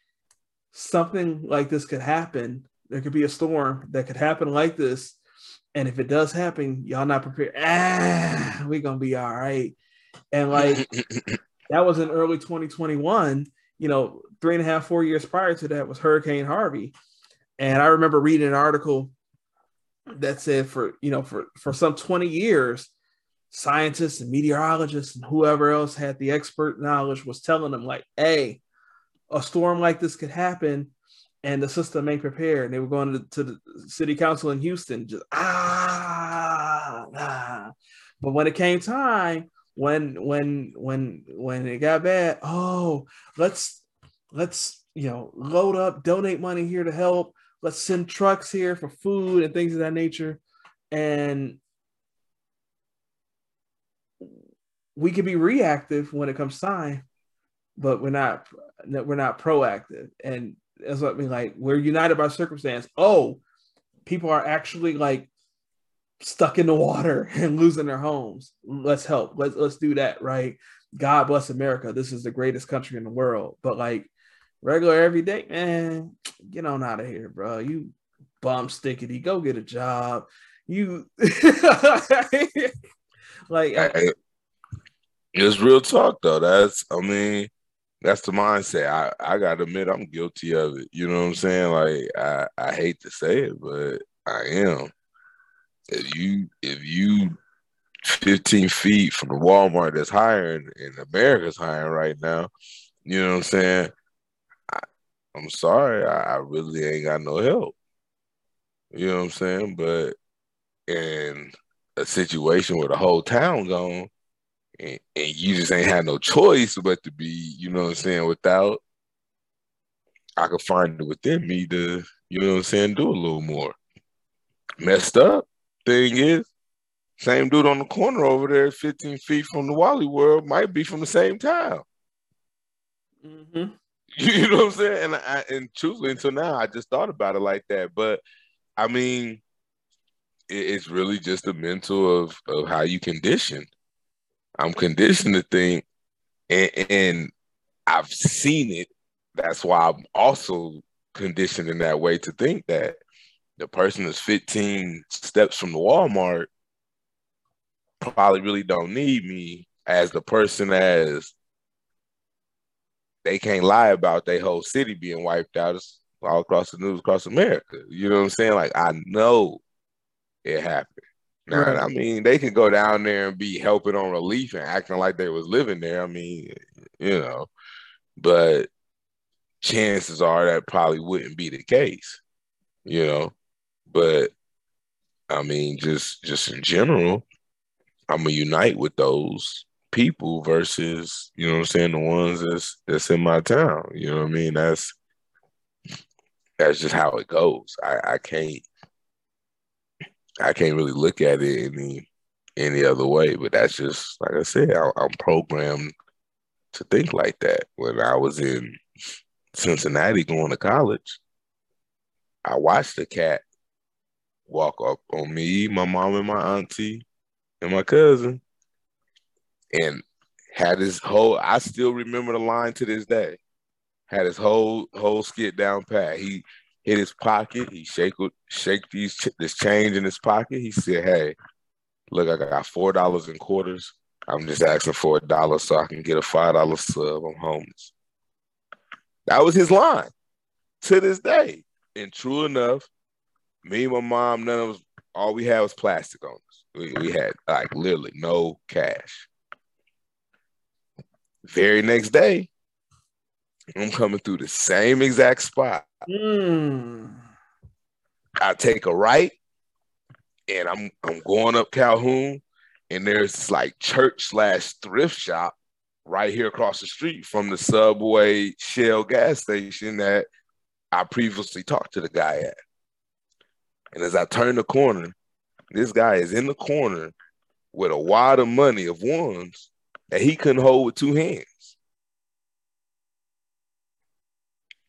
something like this could happen. There could be a storm that could happen like this. And if it does happen, y'all not prepared. Ah, we're gonna be all right. And like that was in early 2021. You know, three and a half, four years prior to that was Hurricane Harvey. And I remember reading an article that said for you know for for some 20 years, scientists and meteorologists and whoever else had the expert knowledge was telling them like, hey, a storm like this could happen and the system ain't prepared. And they were going to, to the city council in Houston, just ah, ah. But when it came time, when when when when it got bad, oh, let's let's you know load up, donate money here to help. Let's send trucks here for food and things of that nature. And we can be reactive when it comes time, but we're not we're not proactive. And that's what I mean. Like we're united by circumstance. Oh, people are actually like stuck in the water and losing their homes. Let's help. Let's let's do that, right? God bless America. This is the greatest country in the world. But like regular everyday, man, get on out of here, bro. You bum stickity, go get a job. You like I, it's real talk though. That's I mean, that's the mindset. I, I gotta admit I'm guilty of it. You know what I'm saying? Like I, I hate to say it, but I am. If you if you 15 feet from the Walmart that's hiring and America's hiring right now, you know what I'm saying? I, I'm sorry, I, I really ain't got no help. You know what I'm saying? But in a situation where the whole town gone, and, and, you just ain't had no choice but to be, you know what I'm saying, without I could find it within me to, you know what I'm saying, do a little more. Messed up thing is, same dude on the corner over there, 15 feet from the Wally World, might be from the same town. Mm-hmm. You know what I'm saying? And I, and truthfully, until now, I just thought about it like that. But I mean, it, it's really just a mental of of how you condition. I'm conditioned to think, and, and I've seen it. That's why I'm also conditioned in that way to think that the person that's 15 steps from the Walmart probably really don't need me as the person as they can't lie about their whole city being wiped out it's all across the news across America. You know what I'm saying? Like I know it happened. Right. I mean, they can go down there and be helping on relief and acting like they was living there. I mean, you know, but chances are that probably wouldn't be the case, you know. But I mean, just just in general, I'm gonna unite with those people versus, you know what I'm saying, the ones that's that's in my town. You know what I mean? That's that's just how it goes. I, I can't I can't really look at it any any other way. But that's just like I said, I, am programmed to think like that when I was in Cincinnati going to college. I watched the cat walk up on me, my mom, and my auntie, and my cousin, and had his whole. I still remember the line to this day. Had his whole whole skit down pat. He hit his pocket. He shake shake these this change in his pocket. He said, "Hey, look, I got four dollars in quarters. I'm just asking for a dollar so I can get a five dollar sub. I'm homeless." That was his line to this day. And true enough, me and my mom, none of us, all we had was plastic on us. We, we had like literally no cash. Very next day, I'm coming through the same exact spot. Mm. I take a right and I'm I'm going up Calhoun, and there's this like church slash thrift shop right here across the street from the Subway Shell gas station that I previously talked to the guy at. And as I turn the corner, this guy is in the corner with a wad of money of ones that he couldn't hold with two hands.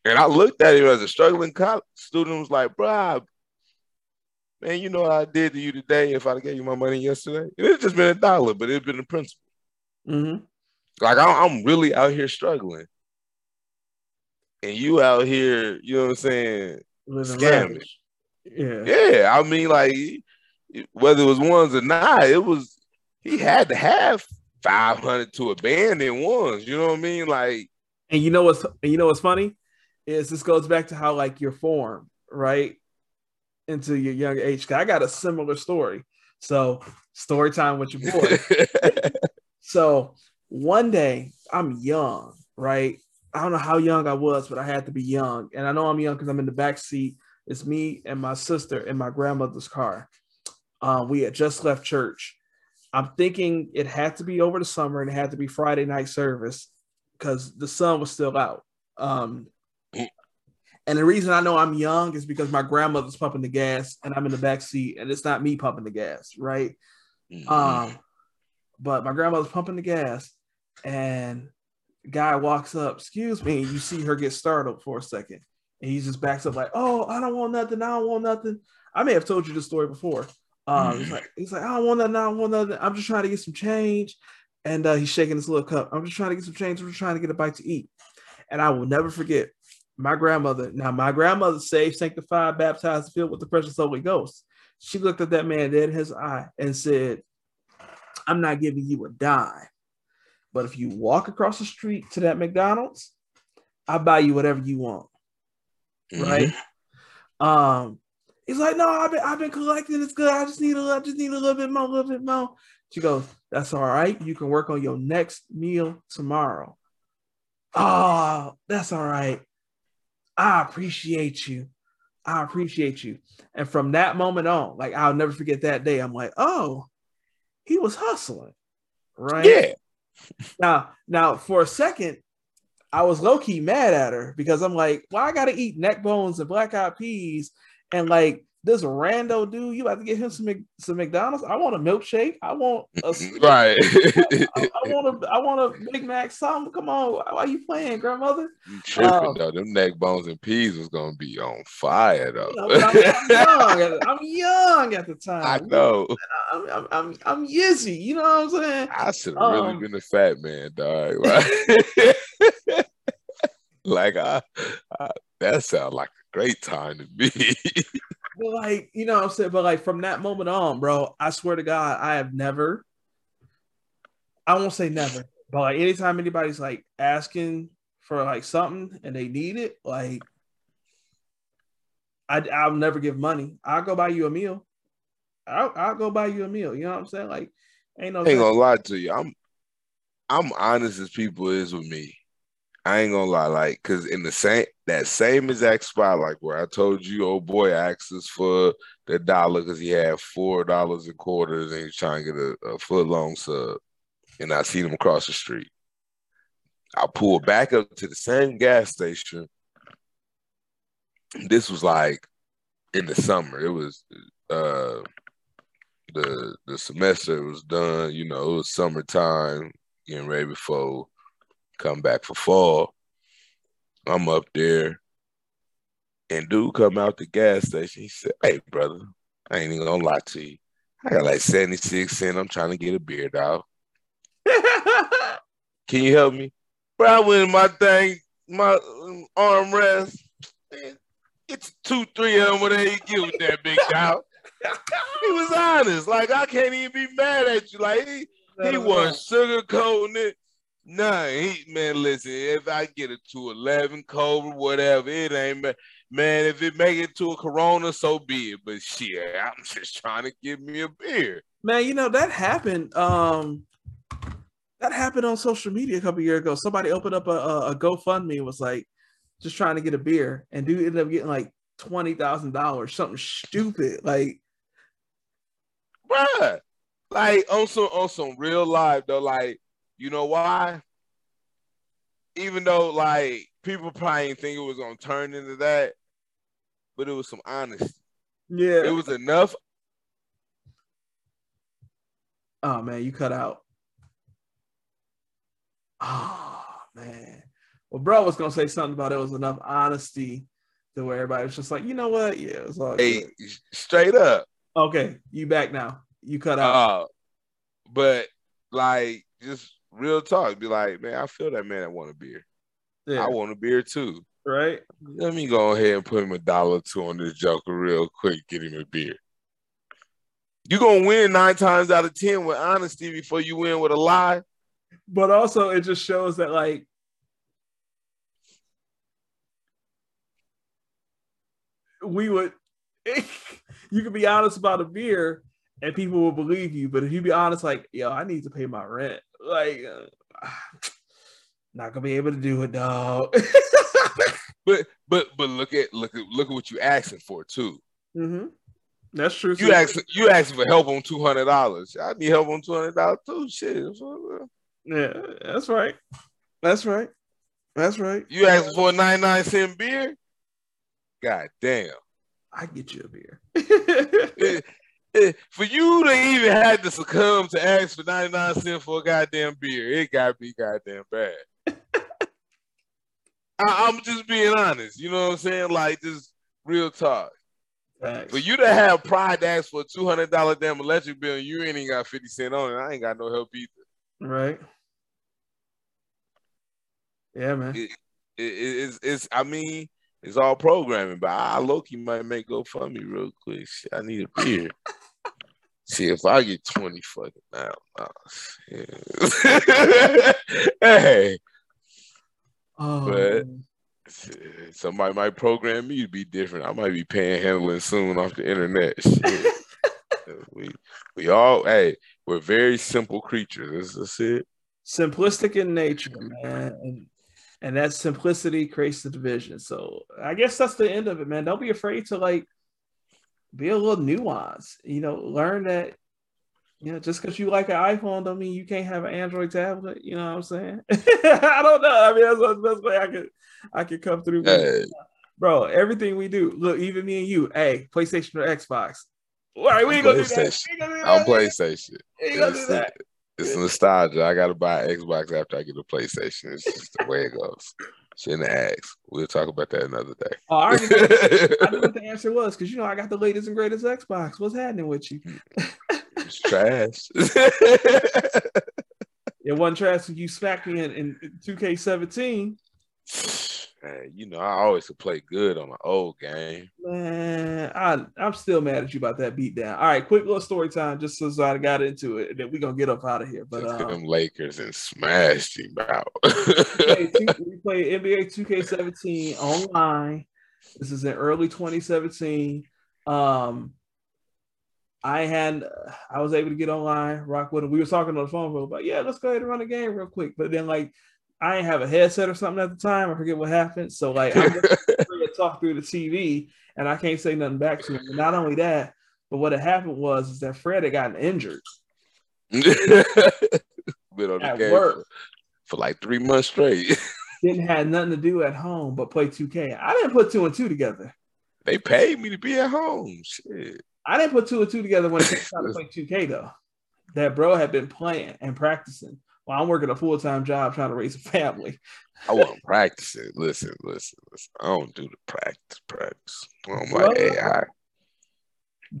And I looked at him as a struggling college student, was like, bro, man, you know what I did to you today if I gave you my money yesterday? It's just been a dollar, but it's been a principle. Mm-hmm. Like I'm really out here struggling. And you out here, you know what I'm saying, Living scamming. Yeah. Yeah, I mean, like whether it was ones or not, it was he had to have five hundred to abandon ones. You know what I mean? Like, And you know what's and you know what's funny is this goes back to how like you're formed, right? Into your young age. I got a similar story. So story time with your boy. So one day I'm young, right? I don't know how young I was, but I had to be young. And I know I'm young because I'm in the back seat. It's me and my sister in my grandmother's car. Um, we had just left church. I'm thinking it had to be over the summer and it had to be Friday night service because the sun was still out. Um, and the reason I know I'm young is because my grandmother's pumping the gas and I'm in the back seat and it's not me pumping the gas, right? Um, but my grandmother's pumping the gas, and guy walks up, excuse me, you see her get startled for a second. And he just backs up like, oh, I don't want nothing, I don't want nothing. I may have told you this story before. Um, he's like, he's like, I don't want nothing, I don't want nothing. I'm just trying to get some change. And uh, he's shaking his little cup. I'm just trying to get some change. I'm just trying to get a bite to eat. And I will never forget my grandmother. Now, my grandmother saved, sanctified, baptized, filled with the precious Holy Ghost. She looked at that man dead in his eye and said, I'm not giving you a dime. But if you walk across the street to that McDonald's, I'll buy you whatever you want. Right? Um, he's like, no, I've been I've been collecting. It's good. I just need a I just need a little bit more, a little bit more. She goes, That's all right. You can work on your next meal tomorrow. Oh, that's all right. I appreciate you. I appreciate you. And from that moment on, like I'll never forget that day. I'm like, oh, he was hustling. Right. Yeah. Now, now for a second, I was low key mad at her because I'm like, well, I gotta eat neck bones and black eyed peas, and like this rando dude, you have to get him some some McDonald's. I want a milkshake. I want a right. I, I want a I want a Big Mac. Something. Come on, why are you playing, grandmother? You tripping Um, though. Them neck bones and peas was gonna be on fire though. You know, I'm, I'm young. At, I'm young at the time. I know. I'm, I'm, I'm, I'm Yizzy. You know what I'm saying? I should have Um, really been a fat man, dog. Right? like I, I, that sounds like a great time to be. But like, you know what I'm saying? But like from that moment on, bro, I swear to God, I have never, I won't say never, but like anytime anybody's like asking for like something and they need it, like I I'll never give money. I'll go buy you a meal. I'll, I'll go buy you a meal. You know what I'm saying? Like, ain't no I ain't gonna lie to you. I'm I'm honest as people is with me. I ain't gonna lie, like, cause in the same that same exact spot, like where I told you, old boy asked us for the dollar because he had four dollars and quarters and he's trying to get a, a foot long sub, and I seen him across the street. I pulled back up to the same gas station. This was like in the summer. It was uh the the semester was done, you know, it was summertime, getting ready before come back for fall. I'm up there, and dude come out the gas station. He said, "Hey, brother, I ain't even gonna lie to you. I got like 76 cents. I'm trying to get a beer, dog. Can you help me? Bro, I went in my thing, my um, armrest. It's two, three of them. Whatever you get with that big dog. he was honest. Like I can't even be mad at you. Like he, he wasn't sugarcoating it. Nah, he man, listen. If I get it to eleven Cobra, whatever, it ain't man. If it make it to a Corona, so be it. But shit, I'm just trying to give me a beer. Man, you know that happened. Um, that happened on social media a couple years ago. Somebody opened up a, a, a GoFundMe and was like, just trying to get a beer, and dude ended up getting like twenty thousand dollars, something stupid. Like, bruh. Like on some on some real life though, like you know why? Even though like people probably didn't think it was gonna turn into that, but it was some honesty. yeah. It was enough. oh man, you cut out. Oh man. Well, bro was gonna say something about it was enough honesty to where everybody was just like, you know what? Yeah, it was all Hey, good. straight up. Okay, you back now. You cut out. Uh, but like just real talk, be like, man, I feel that man that want a beer. yeah, I want a beer too. right? Let me go ahead and put him a dollar or two on this joker real quick, get him a beer. You're gonna win nine times out of ten with honesty before you win with a lie. But also it just shows that like we would you could be honest about a beer and people will believe you, but if you be honest, like, yo, I need to pay my rent, like uh, not gonna be able to do it, dog. But but but look at look at look at what you asking for too. hmm That's true. You ask you asking for help on two hundred dollars. I need help on two hundred dollars too. Shit. Yeah, that's right. That's right. That's right. You asking for a 99 cent beer? God damn. I get you a beer. For you to even have to succumb to ask for 99 cents for a goddamn beer, it gotta be goddamn bad. I, I'm just being honest, you know what I'm saying? Like just real talk. Facts. For you to have pride to ask for a two hundred dollar damn electric bill and you ain't even got 50 cent on it, I ain't got no help either. Right. Yeah, man. It, it, it's, it's I mean, it's all programming, but I low key might make GoFundMe real quick. Shit, I need a beer. See if I get 20 fucking now. Nah, yeah. hey, Oh, But- somebody might program me to be different. I might be panhandling soon off the internet. We we all hey, we're very simple creatures. That's, that's it. simplistic in nature, man. And, and that simplicity creates the division. So I guess that's the end of it, man. Don't be afraid to like be a little nuanced. You know, learn that. You know, just because you like an iPhone don't mean you can't have an Android tablet. You know what I'm saying? I don't know. I mean, that's the best way I could I could come through. Hey, Bro, everything we do, look, even me and you, hey, PlayStation or Xbox. All right, we ain't gonna do that. PlayStation. We ain't gonna do I'm. PlayStation. We ain't gonna do It's, it's nostalgia. I gotta buy Xbox after I get a PlayStation. It's just the way it goes. Shouldn't ask. We'll talk about that another day. Oh, I already know, I knew what the answer was because you know I got the latest and greatest Xbox. What's happening with you? it's trash. It wasn't trash when you smacked me in, in 2K17. Man, you know, I always could play good on my old game. Man, I, I'm still mad at you about that beatdown. All right, quick little story time, just since I got into it, and then we're gonna get up out of here. But um, them Lakers and smashed him out. we play NBA 2K17 online. This is in early 2017. Um, I had I was able to get online, rock with him. We were talking on the phone real about, yeah, let's go ahead and run a game real quick. But then like I didn't have a headset or something at the time. I forget what happened. So like I'm to talk through the TV and I can't say nothing back to him. And not only that, but what had happened was is that Fred had gotten injured Been on at game work. for, for like three months straight. Didn't have nothing to do at home but play 2K. I didn't put two and two together. they paid me to be at home. Shit. I didn't put two and two together when it came time to play 2K though. That bro had been playing and practicing Well, I'm working a full time job trying to raise a family. I wasn't practicing. Listen, listen, listen. I don't do the practice, practice. I'm like AI.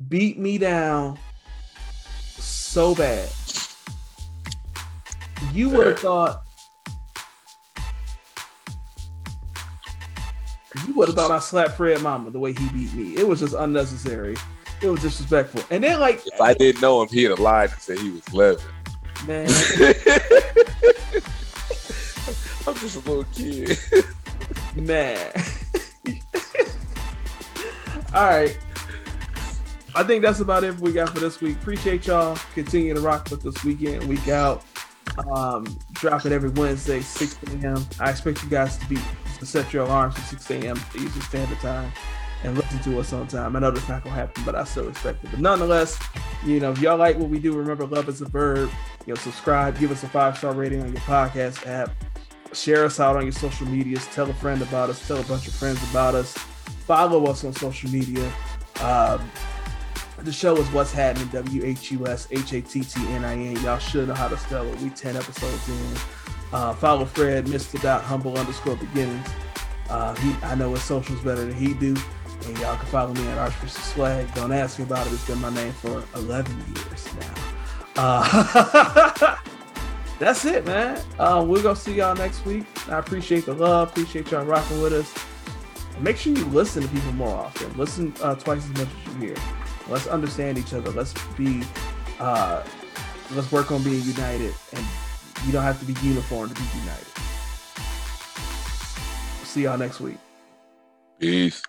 Beat me down so bad. You would have thought. You would have thought I slapped Fred Mama the way he beat me. It was just unnecessary. It was disrespectful. And then, like, If I didn't know him, he'd have lied and said he was 11. Man, I'm just a little kid. Man. All right. I think that's about it we got for this week. Appreciate y'all. Continue to rock with us weekend, week out. Um, drop it every Wednesday, 6 a.m. I expect you guys to be to set your alarms for 6 a.m. Eastern Standard Time and listen to us on time. I know that's not gonna happen, but I still respect it. But nonetheless, you know, if y'all like what we do, remember love is a verb. You know, subscribe, give us a five star rating on your podcast app. Share us out on your social medias. Tell a friend about us. Tell a bunch of friends about us. Follow us on social media. Um, the show is what's happening w-h-u-s h-a-t-t-n-i-n y'all should know how to spell it. We 10 episodes in. Uh, follow fred mr dot humble underscore beginnings. Uh, he, i know his socials better than he do and y'all can follow me at archbishop swag don't ask me about it it's been my name for 11 years now uh, that's it, man. Uh, we're gonna see y'all next week. I appreciate the love. Appreciate y'all rocking with us. Make sure you listen to people more often. Listen uh, twice as much as you hear. Let's understand each other. Let's be. Uh, let's work on being united. And you don't have to be uniform to be united. See y'all next week. Peace.